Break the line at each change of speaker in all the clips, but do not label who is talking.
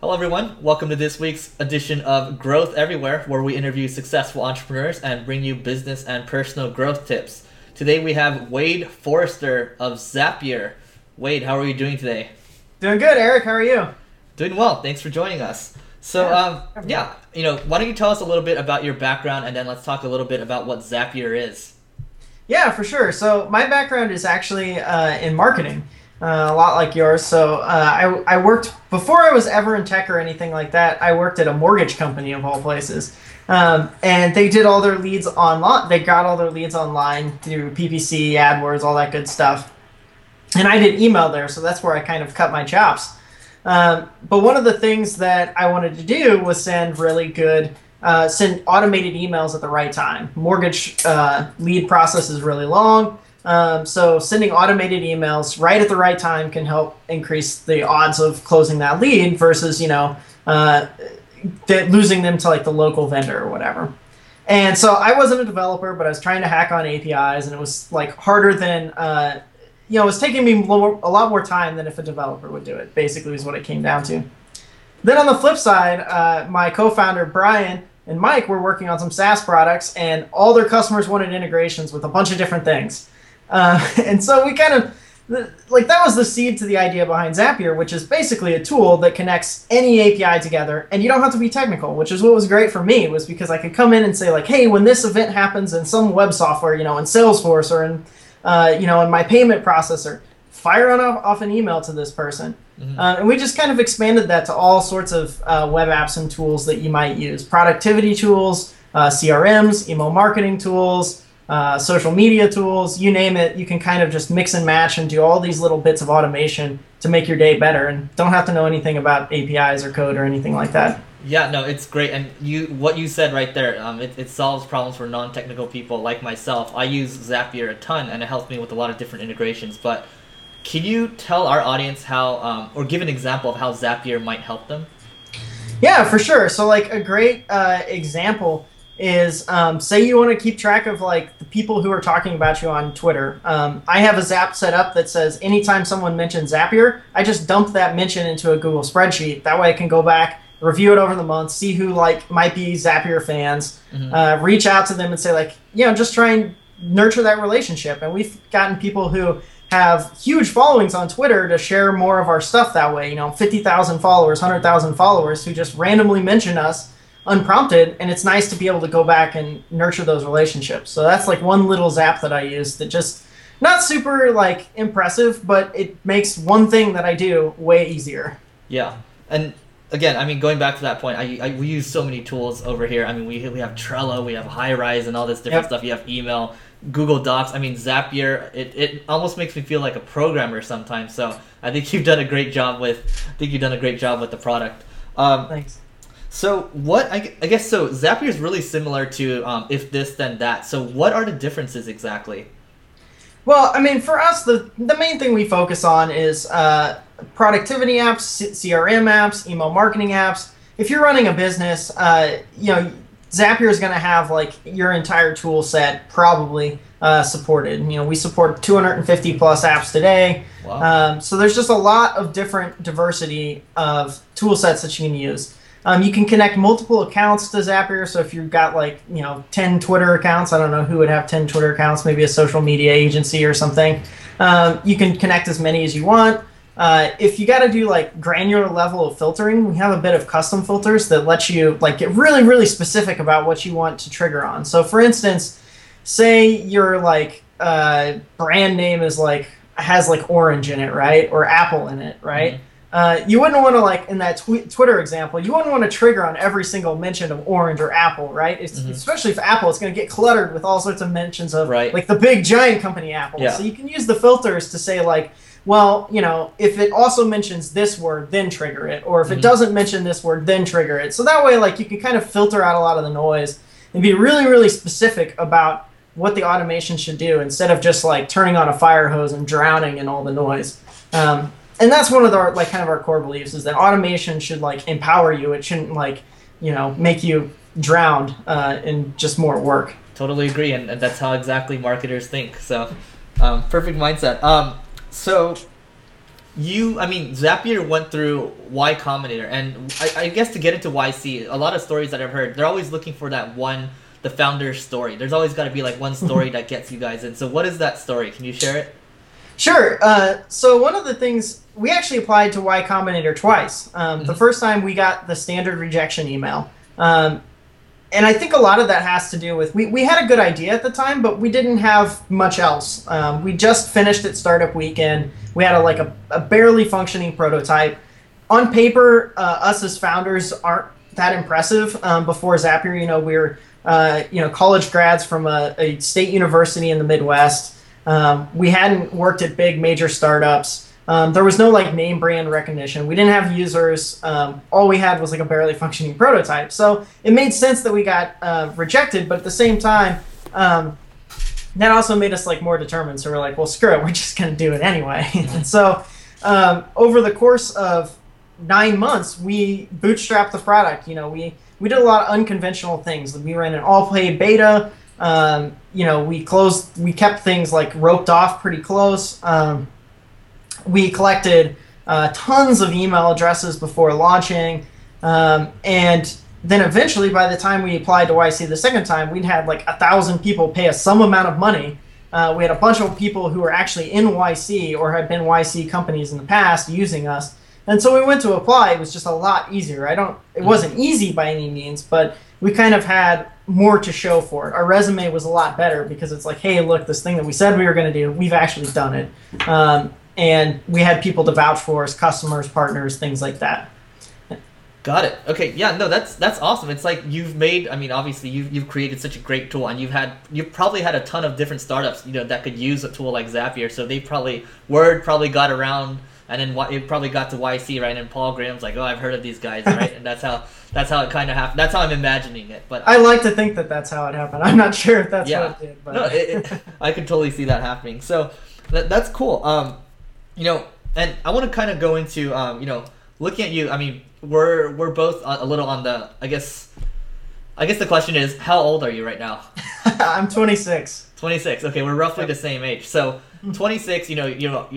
Hello, everyone. Welcome to this week's edition of Growth Everywhere, where we interview successful entrepreneurs and bring you business and personal growth tips. Today, we have Wade Foster of Zapier. Wade, how are you doing today?
Doing good, Eric. How are you?
Doing well. Thanks for joining us. So, yeah, um, yeah, you know, why don't you tell us a little bit about your background, and then let's talk a little bit about what Zapier is.
Yeah, for sure. So, my background is actually uh, in marketing uh, a lot like yours. So uh, I, I worked before I was ever in tech or anything like that. I worked at a mortgage company of all places, um, and they did all their leads online. They got all their leads online through PPC, AdWords, all that good stuff. And I did email there, so that's where I kind of cut my chops. Um, but one of the things that I wanted to do was send really good, uh, send automated emails at the right time. Mortgage uh, lead process is really long um, so sending automated emails right at the right time can help increase the odds of closing that lead versus you know uh, losing them to like the local vendor or whatever. And so I wasn't a developer, but I was trying to hack on APIs, and it was like harder than uh, you know it was taking me more, a lot more time than if a developer would do it. Basically, is what it came down to. Then on the flip side, uh, my co-founder Brian and Mike were working on some SaaS products, and all their customers wanted integrations with a bunch of different things. Uh, and so we kind of like that was the seed to the idea behind Zapier, which is basically a tool that connects any API together, and you don't have to be technical, which is what was great for me, was because I could come in and say like, hey, when this event happens in some web software, you know, in Salesforce or in, uh, you know, in my payment processor, fire on off, off an email to this person. Mm-hmm. Uh, and we just kind of expanded that to all sorts of uh, web apps and tools that you might use, productivity tools, uh, CRMs, email marketing tools uh, social media tools, you name it, you can kind of just mix and match and do all these little bits of automation to make your day better and don't have to know anything about APIs or code or anything like that.
Yeah, no, it's great, and you what you said right there, um, it, it solves problems for non-technical people like myself. I use Zapier a ton, and it helps me with a lot of different integrations. But can you tell our audience how, um, or give an example of how Zapier might help them?
Yeah, for sure. So, like a great uh, example is um, say you want to keep track of like the people who are talking about you on Twitter. Um, I have a Zap set up that says anytime someone mentions Zapier, I just dump that mention into a Google spreadsheet. That way I can go back, review it over the month, see who like might be Zapier fans, mm-hmm. uh, reach out to them and say like, you know, just try and nurture that relationship. And we've gotten people who have huge followings on Twitter to share more of our stuff that way. You know, 50,000 followers, 100,000 followers who just randomly mention us unprompted and it's nice to be able to go back and nurture those relationships. So that's like one little zap that i use that just not super like impressive but it makes one thing that i do way easier.
Yeah. And again i mean going back to that point i, I we use so many tools over here. I mean we, we have trello we have Highrise and all this different yep. stuff. You have email google docs. I mean zapier it, it almost makes me feel like a programmer sometimes. So i think you've done a great job with i think you've done a great job with the product.
Um, thanks
so what I, I guess so Zapier is really similar to um, if this then that. So what are the differences exactly?
Well, I mean, for us, the the main thing we focus on is uh, productivity apps, CRM apps, email marketing apps. If you're running a business, uh, you know Zapier is going to have like your entire tool set probably uh, supported. You know, we support 250 plus apps today. Wow. Um, so there's just a lot of different diversity of tool sets that you can use. Um, you can connect multiple accounts to Zapier. So if you've got like you know ten Twitter accounts, I don't know who would have ten Twitter accounts, maybe a social media agency or something. Um, you can connect as many as you want. Uh, if you got to do like granular level of filtering, we have a bit of custom filters that let you like get really really specific about what you want to trigger on. So for instance, say your like uh, brand name is like has like orange in it, right, or apple in it, right. Mm-hmm uh, you wouldn't want to like in that tw- Twitter example, you wouldn't want to trigger on every single mention of orange or Apple, right? Mm-hmm. Especially if Apple, it's going to get cluttered with all sorts of mentions of right. like the big giant company Apple. Yeah. So you can use the filters to say like, well, you know, if it also mentions this word, then trigger it, or if mm-hmm. it doesn't mention this word, then trigger it. So that way, like, you can kind of filter out a lot of the noise and be really, really specific about what the automation should do instead of just like turning on a fire hose and drowning in all the noise. Um, and that's one of our like kind of our core beliefs is that automation should like empower you. It shouldn't like you know make you drown uh, in just more work.
Totally agree, and, and that's how exactly marketers think. So, um, perfect mindset. Um, so, you, I mean, Zapier went through Y Combinator, and I, I guess to get into YC, a lot of stories that I've heard, they're always looking for that one, the founder's story. There's always got to be like one story that gets you guys in. So, what is that story? Can you share it?
Sure. Uh, so one of the things we actually applied to Y Combinator twice. Um, mm-hmm. The first time we got the standard rejection email, um, and I think a lot of that has to do with we, we had a good idea at the time, but we didn't have much else. Um, we just finished at startup weekend. We had a, like a, a barely functioning prototype. On paper, uh, us as founders aren't that impressive. Um, before Zapier, you know, we are uh, you know college grads from a, a state university in the Midwest. Um, we hadn't worked at big major startups. Um, there was no like name brand recognition. We didn't have users. Um, all we had was like a barely functioning prototype. So it made sense that we got uh, rejected, but at the same time, um, that also made us like more determined. So we're like, well, screw it, we're just gonna do it anyway. so um, over the course of nine months, we bootstrapped the product. You know, we we did a lot of unconventional things. We ran an all play beta. Um, you know, we closed, we kept things like roped off pretty close. Um, we collected uh, tons of email addresses before launching, um, and then eventually, by the time we applied to YC the second time, we'd had like a thousand people pay us some amount of money. Uh, we had a bunch of people who were actually in YC or had been YC companies in the past using us. And so we went to apply. It was just a lot easier. I don't. It wasn't easy by any means, but we kind of had more to show for it. Our resume was a lot better because it's like, hey, look, this thing that we said we were going to do, we've actually done it. Um, and we had people to vouch for us, customers, partners, things like that.
Got it. Okay. Yeah. No, that's that's awesome. It's like you've made. I mean, obviously, you've you've created such a great tool, and you've had you've probably had a ton of different startups, you know, that could use a tool like Zapier. So they probably word probably got around and then it probably got to YC, right? And Paul Graham's like, "Oh, I've heard of these guys, right?" and that's how that's how it kind of happened. That's how I'm imagining it. But
I like to think that that's how it happened. I'm not sure if that's yeah. what it did, but
no, it, it, I can totally see that happening. So that, that's cool. Um, you know, and I want to kind of go into um, you know, looking at you. I mean, we're we're both a little on the. I guess, I guess the question is, how old are you right now?
I'm 26.
26. Okay, we're roughly the same age. So mm-hmm. 26 you know you know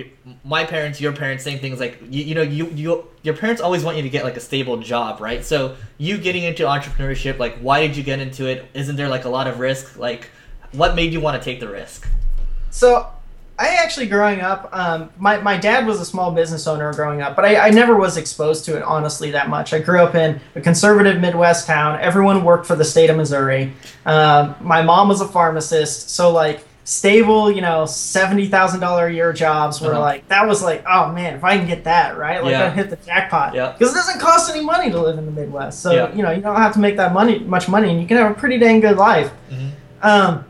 my parents your parents same things like you, you know you you your parents always want you to get like a stable job right? So you getting into entrepreneurship like why did you get into it? Isn't there like a lot of risk? Like what made you want to take the risk?
So i actually growing up um, my, my dad was a small business owner growing up but I, I never was exposed to it honestly that much i grew up in a conservative midwest town everyone worked for the state of missouri um, my mom was a pharmacist so like stable, you know, seventy thousand dollar a year jobs were uh-huh. like that was like, oh man, if I can get that, right? Like yeah. I hit the jackpot.
Yeah.
Because it doesn't cost any money to live in the Midwest. So, yeah. you know, you don't have to make that money much money and you can have a pretty dang good life. Mm-hmm. Um,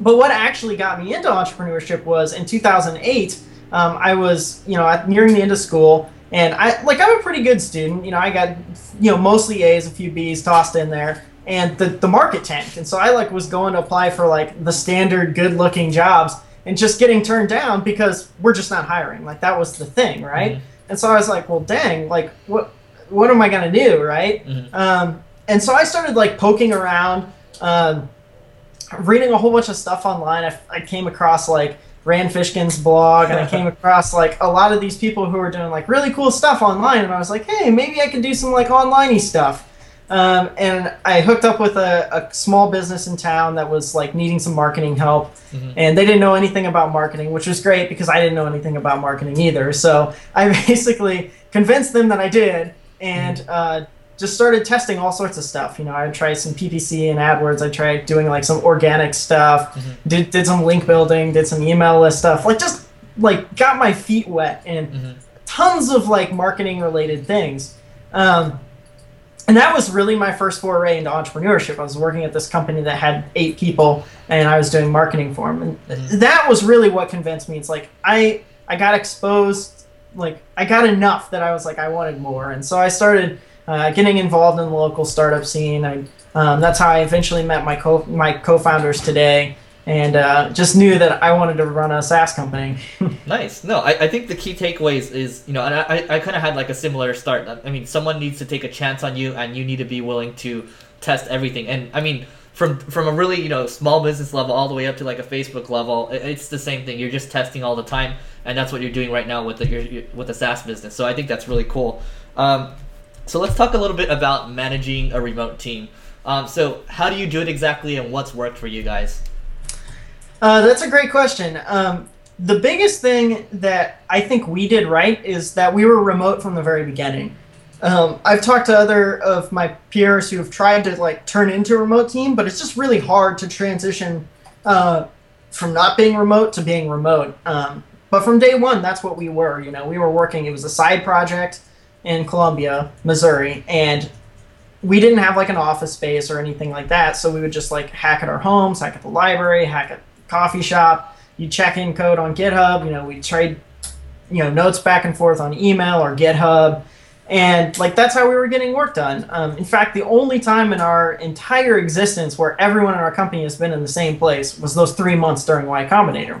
but what actually got me into entrepreneurship was in 2008, um, I was, you know, nearing the end of school and I like I'm a pretty good student. You know, I got you know mostly A's, a few B's tossed in there and the, the market tanked. And so I like was going to apply for like the standard good looking jobs and just getting turned down because we're just not hiring. Like that was the thing, right? Mm-hmm. And so I was like, well, dang, like what what am I gonna do, right? Mm-hmm. Um, and so I started like poking around, um, reading a whole bunch of stuff online. I, I came across like Rand Fishkin's blog, and I came across like a lot of these people who were doing like really cool stuff online, and I was like, hey, maybe I can do some like onliney stuff. Um, and I hooked up with a, a, small business in town that was like needing some marketing help, mm-hmm. and they didn't know anything about marketing, which was great because I didn't know anything about marketing either. So I basically convinced them that I did, and mm-hmm. uh, just started testing all sorts of stuff. You know, I tried some PPC and AdWords. I tried doing like some organic stuff, mm-hmm. did did some link building, did some email list stuff. Like just like got my feet wet and mm-hmm. tons of like marketing related things. Um, and that was really my first foray into entrepreneurship. I was working at this company that had eight people, and I was doing marketing for them, and mm-hmm. that was really what convinced me. It's like I I got exposed, like I got enough that I was like I wanted more, and so I started uh, getting involved in the local startup scene. I um, that's how I eventually met my co my co-founders today and uh, just knew that I wanted to run a SaaS company.
nice. No, I, I think the key takeaways is, you know, and I, I kind of had like a similar start. I mean, someone needs to take a chance on you, and you need to be willing to test everything. And I mean, from from a really you know small business level all the way up to like a Facebook level, it's the same thing. You're just testing all the time. and that's what you're doing right now with the your, your, with the SaaS business. So I think that's really cool. Um, so let's talk a little bit about managing a remote team. Um, so how do you do it exactly, and what's worked for you guys?
Uh, that's a great question. Um, the biggest thing that I think we did right is that we were remote from the very beginning. Um, I've talked to other of my peers who have tried to like turn into a remote team, but it's just really hard to transition uh, from not being remote to being remote. Um, but from day one, that's what we were. You know, we were working. It was a side project in Columbia, Missouri, and we didn't have like an office space or anything like that. So we would just like hack at our homes, hack at the library, hack at the coffee shop. You check in code on GitHub. You know, we trade you know notes back and forth on email or GitHub and like that's how we were getting work done. Um, in fact, the only time in our entire existence where everyone in our company has been in the same place was those three months during Y Combinator.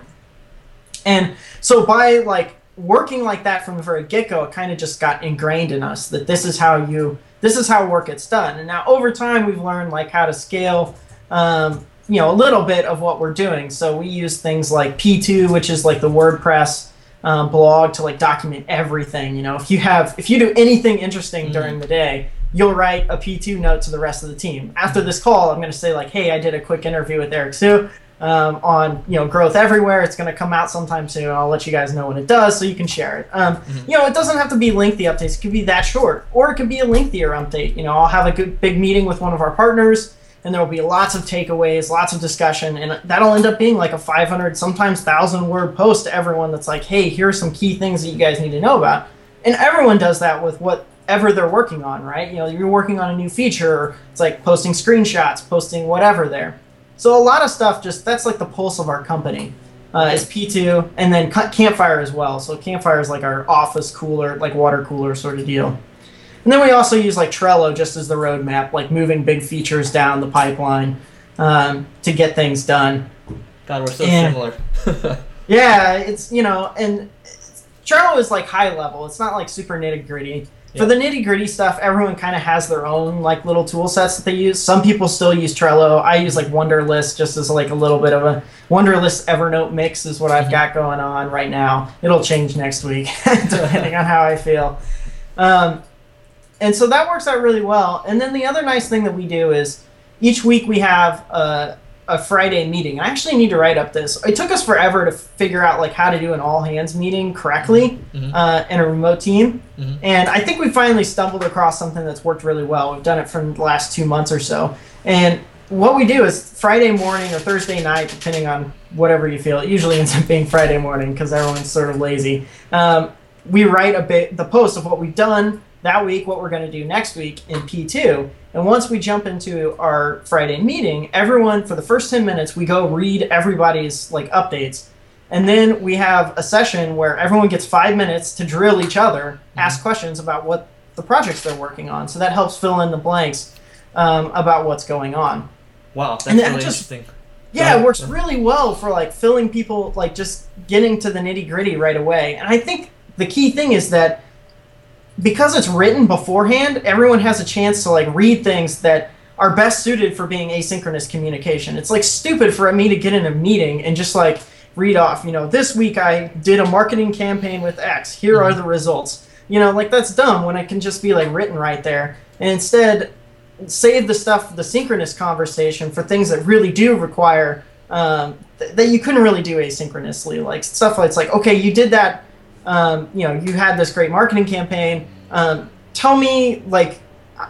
And so by like working like that from the very get-go, it kind of just got ingrained in us that this is how you this is how work gets done. And now over time, we've learned like how to scale. Um, you know a little bit of what we're doing. So we use things like P2, which is like the WordPress um, blog to like document everything. You know, if you have if you do anything interesting mm-hmm. during the day, you'll write a P2 note to the rest of the team. After this call, I'm going to say like, hey, I did a quick interview with Eric Siu um, on you know growth everywhere. It's going to come out sometime soon. I'll let you guys know when it does, so you can share it. Um, mm-hmm. You know, it doesn't have to be lengthy updates. It could be that short, or it could be a lengthier update. You know, I'll have a good big meeting with one of our partners and there will be lots of takeaways, lots of discussion, and that'll end up being like a 500, sometimes 1,000 word post to everyone that's like, hey, here are some key things that you guys need to know about. And everyone does that with whatever they're working on, right? You know, you're working on a new feature, it's like posting screenshots, posting whatever there. So a lot of stuff just, that's like the pulse of our company. Uh, is P2, and then Campfire as well. So Campfire is like our office cooler, like water cooler sort of deal. And then we also use like Trello just as the roadmap, like moving big features down the pipeline um, to get things done.
God, we're so and, similar.
yeah, it's you know, and Trello is like high level. It's not like super nitty gritty. For the nitty gritty stuff, everyone kind of has their own like little tool sets that they use. Some people still use Trello. I use like Wunderlist just as like a little bit of a Wunderlist Evernote mix is what I've mm-hmm. got going on right now. It'll change next week depending on how I feel. Um, and so that works out really well. And then the other nice thing that we do is each week we have a, a Friday meeting. I actually need to write up this. It took us forever to figure out like how to do an all hands meeting correctly mm-hmm. uh, in a remote team, mm-hmm. and I think we finally stumbled across something that's worked really well. We've done it for the last two months or so, and what we do is Friday morning or Thursday night, depending on whatever you feel. It usually ends up being Friday morning because everyone's sort of lazy. Um, we write a bit the post of what we've done that week, what we're going to do next week in P2. And once we jump into our Friday meeting, everyone, for the first 10 minutes, we go read everybody's like updates. And then we have a session where everyone gets five minutes to drill each other, mm-hmm. ask questions about what the projects they're working on. So that helps fill in the blanks um, about what's going on.
Wow, that's really just, interesting.
Yeah, it works really well for like filling people, like just getting to the nitty gritty right away. And I think the key thing is that because it's written beforehand, everyone has a chance to like read things that are best suited for being asynchronous communication. It's like stupid for me to get in a meeting and just like read off, you know, this week I did a marketing campaign with X. Here mm-hmm. are the results. You know, like that's dumb when it can just be like written right there. And instead, save the stuff, the synchronous conversation for things that really do require um, th- that you couldn't really do asynchronously. Like stuff like it's like, okay, you did that um, you know, you had this great marketing campaign. Um, tell me, like,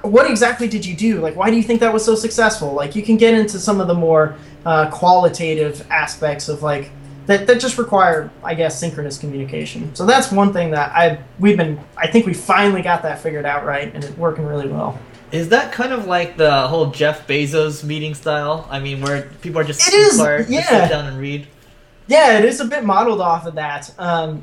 what exactly did you do? Like, why do you think that was so successful? Like, you can get into some of the more uh, qualitative aspects of like that, that just require, I guess, synchronous communication. So that's one thing that I we've been. I think we finally got that figured out right, and it's working really well.
Is that kind of like the whole Jeff Bezos meeting style? I mean, where people are just
it is, yeah.
sit down and read.
Yeah, it is a bit modeled off of that. Um,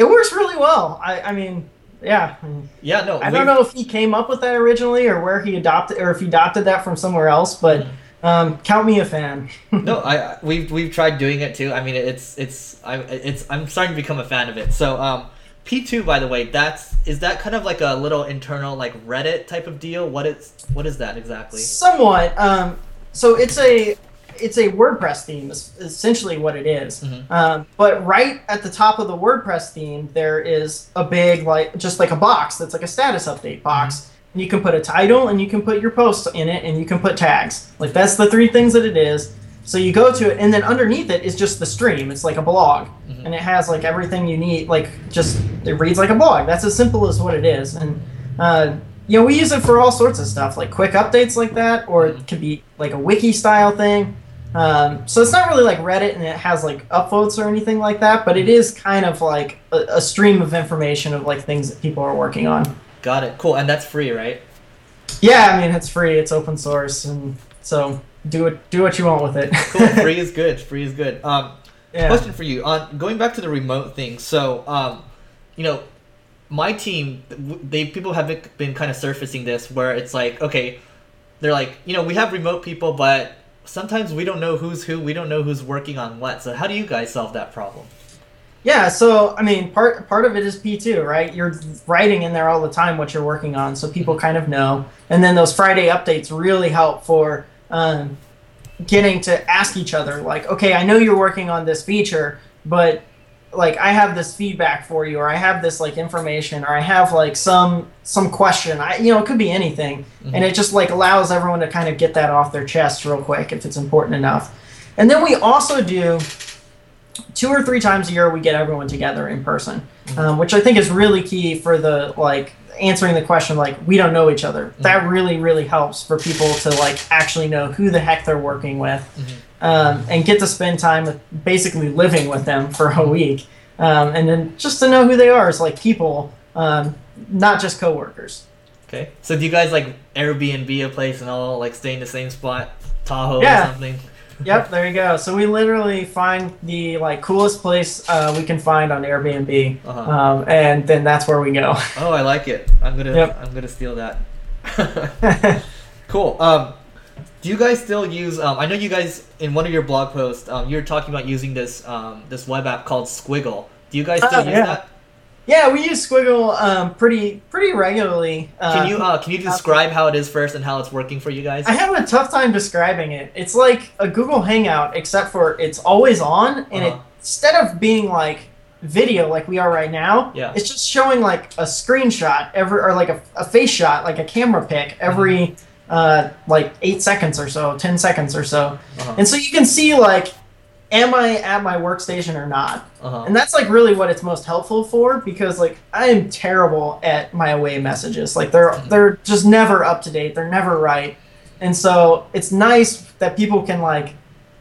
it works really well. I, I mean, yeah.
Yeah, no.
I don't know if he came up with that originally or where he adopted or if he adopted that from somewhere else, but um, count me a fan.
no, I we've we've tried doing it too. I mean, it's it's I it's I'm starting to become a fan of it. So um, P2 by the way, that's is that kind of like a little internal like Reddit type of deal? What is what is that exactly?
Somewhat. Um, so it's a it's a WordPress theme. Is essentially what it is.
Mhm.
Um, but right at the top of the WordPress theme, there is a big like just like a box that's like a status update box. And you can put a title and you can put your posts in it and you can put tags. Like that's the three things that it is. So you go to it and then underneath it is just the stream. It's like a blog.
Mhm.
And it has like everything you need. Like just it reads like a blog. That's as simple as what it is. And uh, you know, we use it for all sorts of stuff, like quick updates like that, or it could be like a wiki style thing. Um, so it's not really like Reddit and it has like upvotes or anything like that, but it is kind of like a, a stream of information of like things that people are working on.
Got it. Cool. And that's free, right?
Yeah, I mean it's free, it's open source, and so do it, do what you want with it.
Cool. free is good. Free is good. Um,
yeah.
Question for you on going back to the remote thing. So, um, you know, my team, they people have been, been kind of surfacing this where it's like, okay, they're like, you know, we have remote people, but sometimes we don't know who's who. We don't know who's working on what. So, how do you guys solve that problem?
Yeah, so I mean, part part of it is P two, right? You're writing in there all the time what you're working on, so people kind of know. And then those Friday updates really help for um, getting to ask each other, like, okay, I know you're working on this feature, but like I have this feedback for you, or I have this like information, or I have like some some question. I you know it could be anything, mm-hmm. and it just like allows everyone to kind of get that off their chest real quick if it's important enough. And then we also do two or three times a year we get everyone together in person, mm-hmm. um, which I think is really key for the like answering the question like we don't know each other. That mm-hmm. really really helps for people to like actually know who the heck they're working with, um, and get to spend time with basically living with them for a week, um, and then just to know who they are as like people, um, not just coworkers.
Okay. So, do you guys like Airbnb a place and all like stay in the same spot, Tahoe
Yeah.
or something?
Yep, there you go. So we literally find the like coolest place uh, we can find on Airbnb,
Uh-huh.
um, and then that's where we go.
Oh, I like it. I'm gonna
Yep.
I'm gonna steal that. cool. Um, do you guys still use? Um, I know you guys in one of your blog posts, um, you were talking about using this um, this web app called Sqwiggle. Do you guys still
Oh,
use
yeah.
that?
yeah, we use Sqwiggle um, pretty pretty regularly. Uh,
Can you uh, can you describe how it is first and how it's working for you guys?
I have a tough time describing it. It's like a Google Hangout, except for it's always on, and
Uh-huh.
instead of being like video like we are right now,
Yeah.
it's just showing like a screenshot every or like a, a face shot, like a camera pic every uh, like eight seconds or so, ten seconds or so,
Uh-huh.
and so you can see like, am I at my workstation or not?
Uh-huh.
And that's like really what it's most helpful for because like I am terrible at my away messages. Like they're they're just never up to date. They're never right. And so it's nice that people can like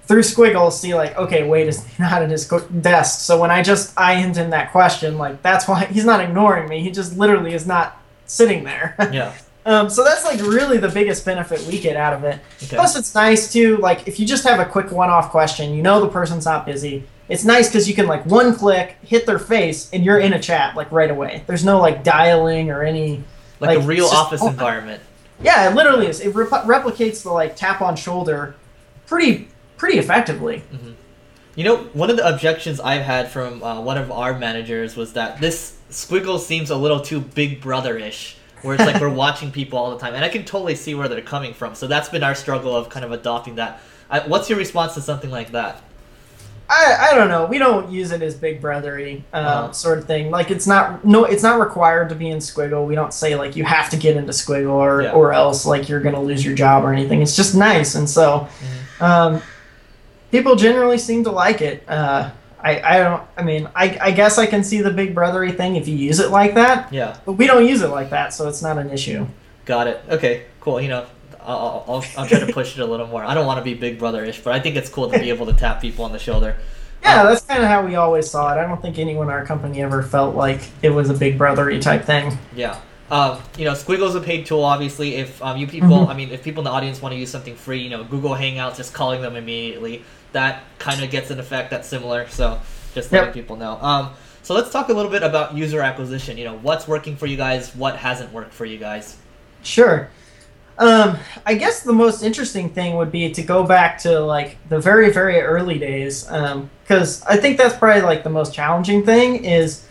through Sqwiggle see like okay Wade is not at his desk. So when I just I hint in that question like that's why he's not ignoring me. He just literally is not sitting there.
yeah.
Um, so that's like really the biggest benefit we get out of it.
Okay.
Plus, it's nice too. Like if you just have a quick one-off question, you know the person's not busy. It's nice because you can like one click, hit their face, and you're in a chat like right away. There's no like dialing or any.
Like, a real
just-
office
oh,
environment.
Yeah, it literally is. It rep- replicates the like tap on shoulder, pretty pretty effectively.
You know, one of the objections I've had from uh, one of our managers was that this Sqwiggle seems a little too big brother-ish, where it's like we're watching people all the time, and I can totally see where they're coming from. So that's been our struggle of kind of adopting that. I, what's your response to something like that?
I, I don't know. We don't use it as big brothery uh,
Uh-huh.
sort of thing. Like it's not no, it's not required to be in Sqwiggle. We don't say like you have to get into Sqwiggle or
Yeah.
or else like you're gonna lose your job or anything. It's just nice, and so
Mm-hmm.
um, people generally seem to like it. Uh, I I don't. I mean, I I guess I can see the big brothery thing if you use it like that,
Yeah,
but we don't use it like that, so it's not an issue.
got it. Okay, cool. You know, I'll, I'll, I'll try to push it a little more. I don't want to be big brother-ish, but I think it's cool to be able to tap people on the shoulder.
Yeah, that's kind of how we always saw it. I don't think anyone in our company ever felt like it was a big brothery type thing.
Yeah. Um, you know, Sqwiggle's a paid tool. Obviously, if um, you people,
Mhm.
I mean, if people in the audience want to use something free, you know, Google Hangouts, just calling them immediately, that kind of gets an effect that's similar. So, just letting
Yep.
people know. Um, so let's talk a little bit about user acquisition. You know, what's working for you guys? What hasn't worked for you guys?
Sure. Um, I guess the most interesting thing would be to go back to like the very, very early days, because I think that's probably like the most challenging thing is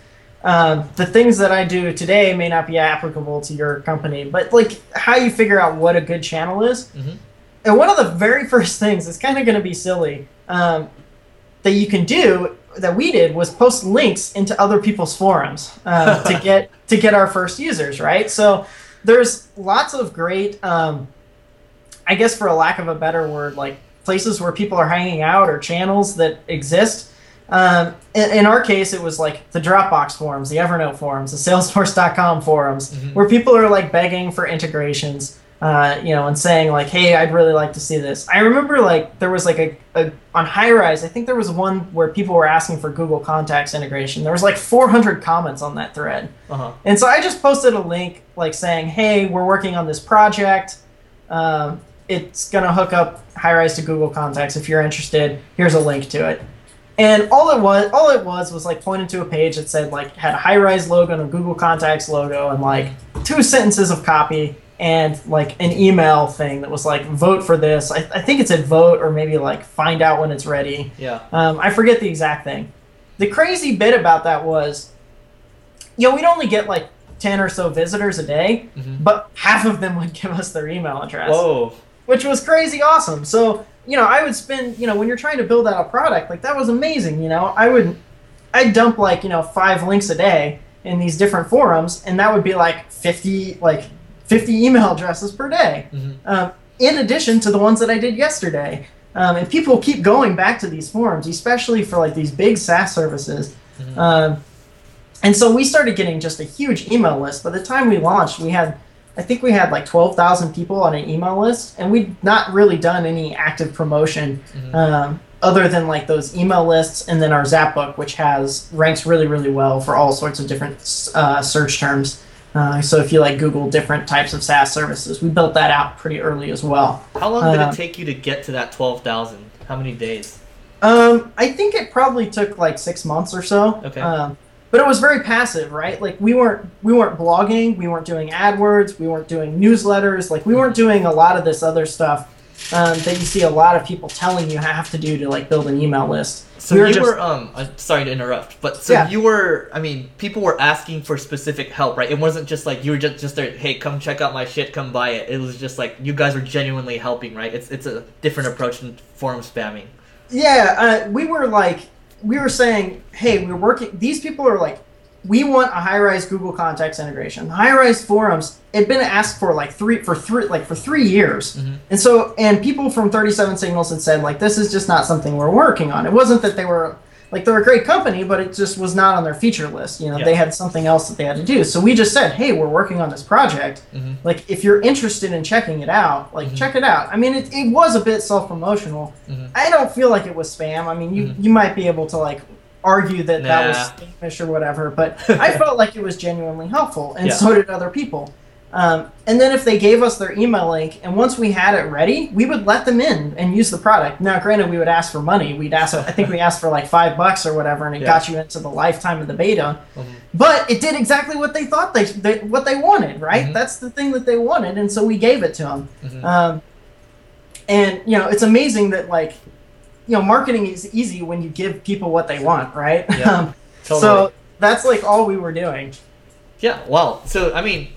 um, the things that I do today may not be applicable to your company, but like how you figure out what a good channel is.
Mhm.
And one of the very first things it's kind of going to be silly um, that you can do that we did was post links into other people's forums uh, to get to get our first users right? So there's lots of great um, i guess for a lack of a better word like places where people are hanging out or channels that exist. Um, in, in, our case it was like the dropbox forums the evernote forums the salesforce.com forums mm-hmm. where people are like begging for integrations uh, you know, and saying like, "Hey, I'd really like to see this." I remember like there was like a, a on Highrise. I think there was one where people were asking for Google Contacts integration. There was like 400 comments on that thread, uh-huh. and so I just posted a link like saying, "Hey, we're working on this project. Um, it's gonna hook up Highrise to Google Contacts. If you're interested, here's a link to it." And all it was, all it was, was like pointing to a page that said like had a Highrise logo and a Google Contacts logo and like two sentences of copy and like an email thing that was like vote for this. I, I think it said vote or maybe like find out when it's ready.
Yeah.
Um, I forget the exact thing. The crazy bit about that was, you know, we'd only get like ten or so visitors a day, mm-hmm. but half of them would give us their email address.
Whoa.
Which was crazy awesome. So you know, I would spend you know when you're trying to build out a product like that was amazing. You know, I would I'd dump like you know five links a day in these different forums, and that would be like fifty like 50 email addresses per day, mm-hmm. um, in addition to the ones that I did yesterday. Um, and people keep going back to these forums, especially for like these big SaaS services. Mm-hmm. Um, and so we started getting just a huge email list. By the time we launched, we had, I think we had like 12,000 people on an email list, and we'd not really done any active promotion mm-hmm. um, other than like those email lists and then our Zapbook, which has ranks really, really well for all sorts of different uh, search terms. Uh, so if you like Google different types of SaaS services, we built that out pretty early as well.
How long did uh, it take you to get to that twelve thousand? How many days?
Um, I think it probably took like six months or so.
Okay. Um,
but it was very passive, right? Like we weren't we weren't blogging, we weren't doing AdWords, we weren't doing newsletters, like we weren't doing a lot of this other stuff um, that you see a lot of people telling you have to do to like build an email list.
So we were you just, were um uh, sorry to interrupt, but so yeah. you were I mean people were asking for specific help, right? It wasn't just like you were just just there, hey, come check out my shit, come buy it. It was just like you guys were genuinely helping, right? It's it's a different approach than forum spamming.
Yeah, uh, we were like we were saying, hey, we're working. These people are like we want a Highrise Google Contacts integration. Highrise forums had been asked for like three for three like for three years, mm-hmm. and so and people from Thirty Seven Signals had said like this is just not something we're working on. It wasn't that they were like they're a great company, but it just was not on their feature list. You know, yeah. they had something else that they had to do. So we just said, hey, we're working on this project. Mm-hmm. Like if you're interested in checking it out, like mm-hmm. check it out. I mean, it, it was a bit self promotional. Mm-hmm. I don't feel like it was spam. I mean, you mm-hmm. you might be able to like argue that nah. that was Spanish or whatever, but I felt like it was genuinely helpful, and yeah. so did other people. Um, and then if they gave us their email link, and once we had it ready, we would let them in and use the product. Now, granted, we would ask for money. We'd ask, I think we asked for like five bucks or whatever, and it yeah. got you into the lifetime of the beta. Mm-hmm. But it did exactly what they thought they, they what they wanted, right? Mm-hmm. That's the thing that they wanted, and so we gave it to them. Mm-hmm. Um, and you know, it's amazing that like you know, marketing is easy when you give people what they want, right? Yeah, um, totally. So that's like all we were doing.
Yeah, well, so I mean,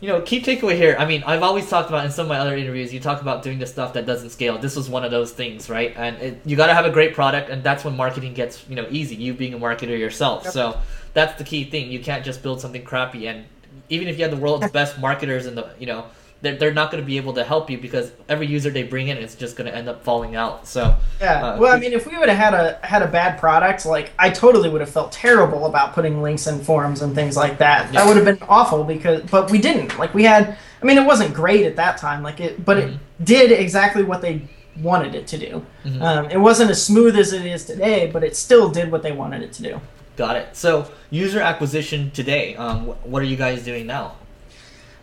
you know, key takeaway here. I mean, I've always talked about in some of my other interviews. You talk about doing the stuff that doesn't scale. This was one of those things, right? And it, you got to have a great product, and that's when marketing gets you know easy. You being a marketer yourself, yep. so that's the key thing. You can't just build something crappy, and even if you had the world's best marketers in the you know they're, they're not going to be able to help you because every user they bring in is just going to end up falling out. So
yeah, uh, well, I mean, if we would have had a had a bad product, like I totally would have felt terrible about putting links in forums and things like that. Yeah. That would have been awful because, but we didn't. Like we had, I mean, it wasn't great at that time. Like it, but mm-hmm. it did exactly what they wanted it to do. Mm-hmm. Um, it wasn't as smooth as it is today, but it still did what they wanted it to do.
Got it. So user acquisition today, um, what are you guys doing now?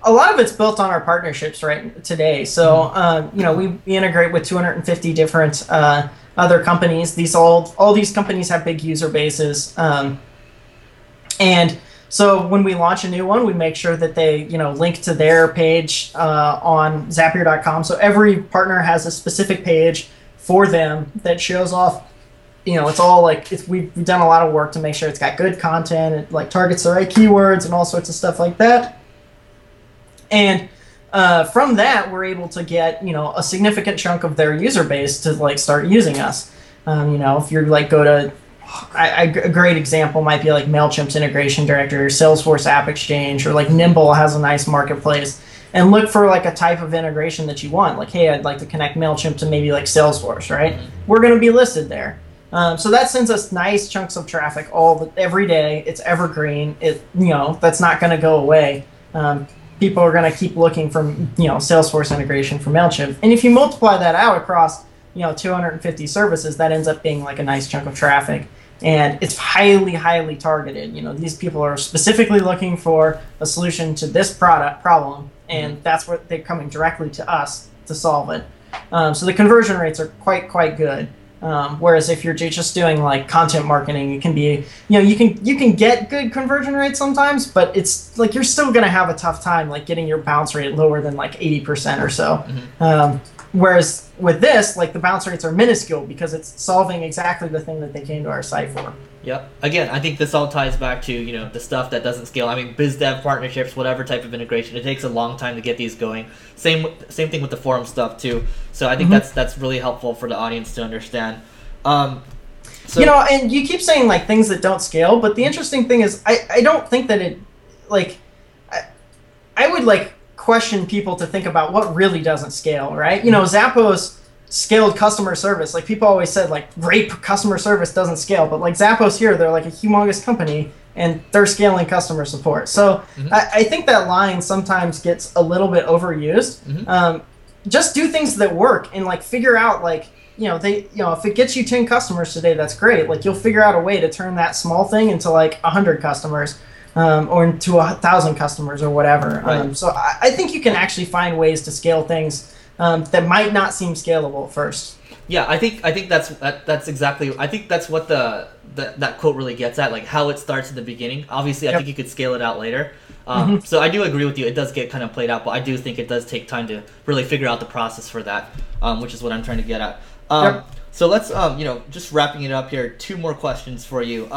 A lot of it's built on our partnerships right today. So um, you know we, we, integrate with 250 different uh, other companies. These all all these companies have big user bases, um, and so when we launch a new one, we make sure that they you know link to their page uh, on Zapier.com. So every partner has a specific page for them that shows off. You know, it's all like it's, we've done a lot of work to make sure it's got good content. It like targets the right keywords and all sorts of stuff like that and uh, from that, we're able to get you know a significant chunk of their user base to like start using us. Um, you know, if you're like go to I, I, a great example might be like Mailchimp's integration director, Salesforce App Exchange, or like Nimble has a nice marketplace. And look for like a type of integration that you want. Like, hey, I'd like to connect Mailchimp to maybe like Salesforce, right? We're going to be listed there. Um, so that sends us nice chunks of traffic all the, every day. It's evergreen. It you know that's not going to go away. Um, people are going to keep looking for you know Salesforce integration for Mailchimp, and if you multiply that out across you know 250 services, that ends up being like a nice chunk of traffic. And it's highly highly targeted. You know these people are specifically looking for a solution to this product problem and mm-hmm. that's what they're coming directly to us to solve it. Um, so the conversion rates are quite quite good um, whereas if you're just doing like content marketing it can be you know you can you can get good conversion rates sometimes but it's like you're still going to have a tough time like getting your bounce rate lower than like 80% or so mm-hmm. um, Whereas with this, like the bounce rates are minuscule because it's solving exactly the thing that they came to our site for.
Yep. Again, I think this all ties back to you know the stuff that doesn't scale. I mean, biz dev partnerships, whatever type of integration, it takes a long time to get these going. Same same thing with the forum stuff too. So I think mm-hmm. that's that's really helpful for the audience to understand. Um,
so, you know, and you keep saying like things that don't scale, but the interesting thing is, I I don't think that it like I, I would like question people to think about what really doesn't scale, right? You know, Zappos scaled customer service. Like people always said, like great customer service doesn't scale, but like Zappos here, they're like a humongous company and they're scaling customer support. So mm-hmm. I, I, think that line sometimes gets a little bit overused. Mm-hmm. Um, just do things that work and like figure out like you know they you know if it gets you 10 customers today that's great like you'll figure out a way to turn that small thing into like 100 customers um, or to a thousand customers or whatever. Right. Um, so I, I, think you can actually find ways to scale things um, that might not seem scalable at first.
Yeah, I think I think that's that, that's exactly. I think that's what the, the that quote really gets at, like how it starts in the beginning. Obviously, I yep. think you could scale it out later. Um, mm-hmm. So I do agree with you. It does get kind of played out, but I do think it does take time to really figure out the process for that, um, which is what I'm trying to get at. Um, yep. So let's, um, you know, just wrapping it up here. Two more questions for you.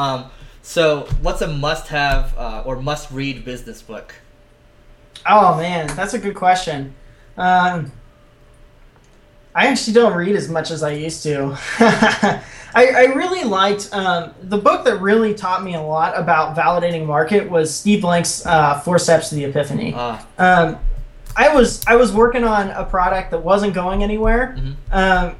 So, what's a must-have uh, or must-read business book?
Oh man, that's a good question. Um, I actually don't read as much as I used to. I, I, really liked um, the book that really taught me a lot about validating market was Steve Blank's uh, Four Steps to the Epiphany. Ah. Um, I was I was working on a product that wasn't going anywhere, mm-hmm. um,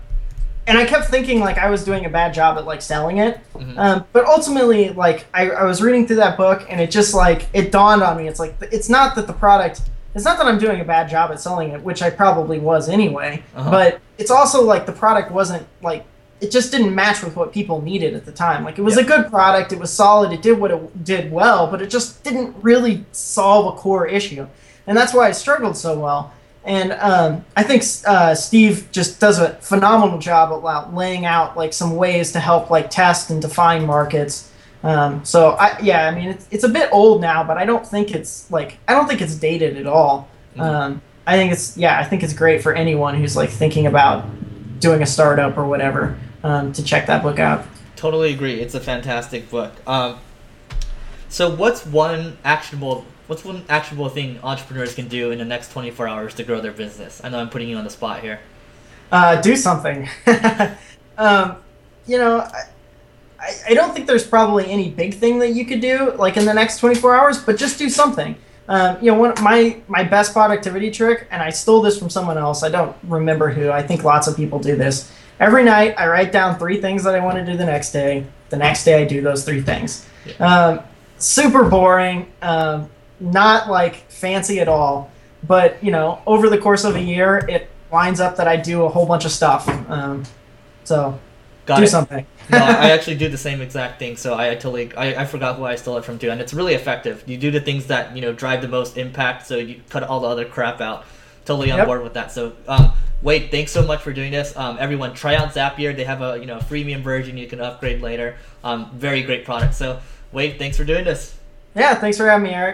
and I kept thinking like I was doing a bad job at like selling it. Mm-hmm. Um, but ultimately, like I, I was reading through that book and it just like it dawned on me. It's like it's not that the product. It's not that I'm doing a bad job at selling it, which I probably was anyway. Uh-huh. But it's also like the product wasn't like it just didn't match with what people needed at the time. Like it was yep. a good product, it was solid, it did what it did well, but it just didn't really solve a core issue, and that's why it struggled so well. And um, I think uh, Steve just does a phenomenal job about laying out like some ways to help like test and define markets. Um, so I, yeah, I mean it's, it's a bit old now, but I don't think it's like I don't think it's dated at all. Mm-hmm. Um, I think it's yeah, I think it's great for anyone who's like thinking about doing a startup or whatever um, to check that book out.
Totally agree. It's a fantastic book. Um, so what's one actionable what's one actionable thing entrepreneurs can do in the next 24 hours to grow their business? I know I'm putting you on the spot here.
Uh, do something. um, you know, I, I don't think there's probably any big thing that you could do like in the next 24 hours, but just do something. Um, you know, one my my best productivity trick, and I stole this from someone else. I don't remember who. I think lots of people do this. Every night, I write down three things that I want to do the next day. The next day, I do those three things. Um, super boring. Um, not like fancy at all. But you know, over the course of a year, it winds up that I do a whole bunch of stuff. Um, so Got do it. something.
no, I actually do the same exact thing. So I, I totally I, I forgot who I stole it from too, and it's really effective. You do the things that you know drive the most impact, so you cut all the other crap out. Totally on yep. board with that. So um, Wade, thanks so much for doing this. Um, everyone, try out Zapier. They have a you know a freemium version you can upgrade later. Um, very great product. So Wade, thanks for doing this.
Yeah, thanks for having me, Eric.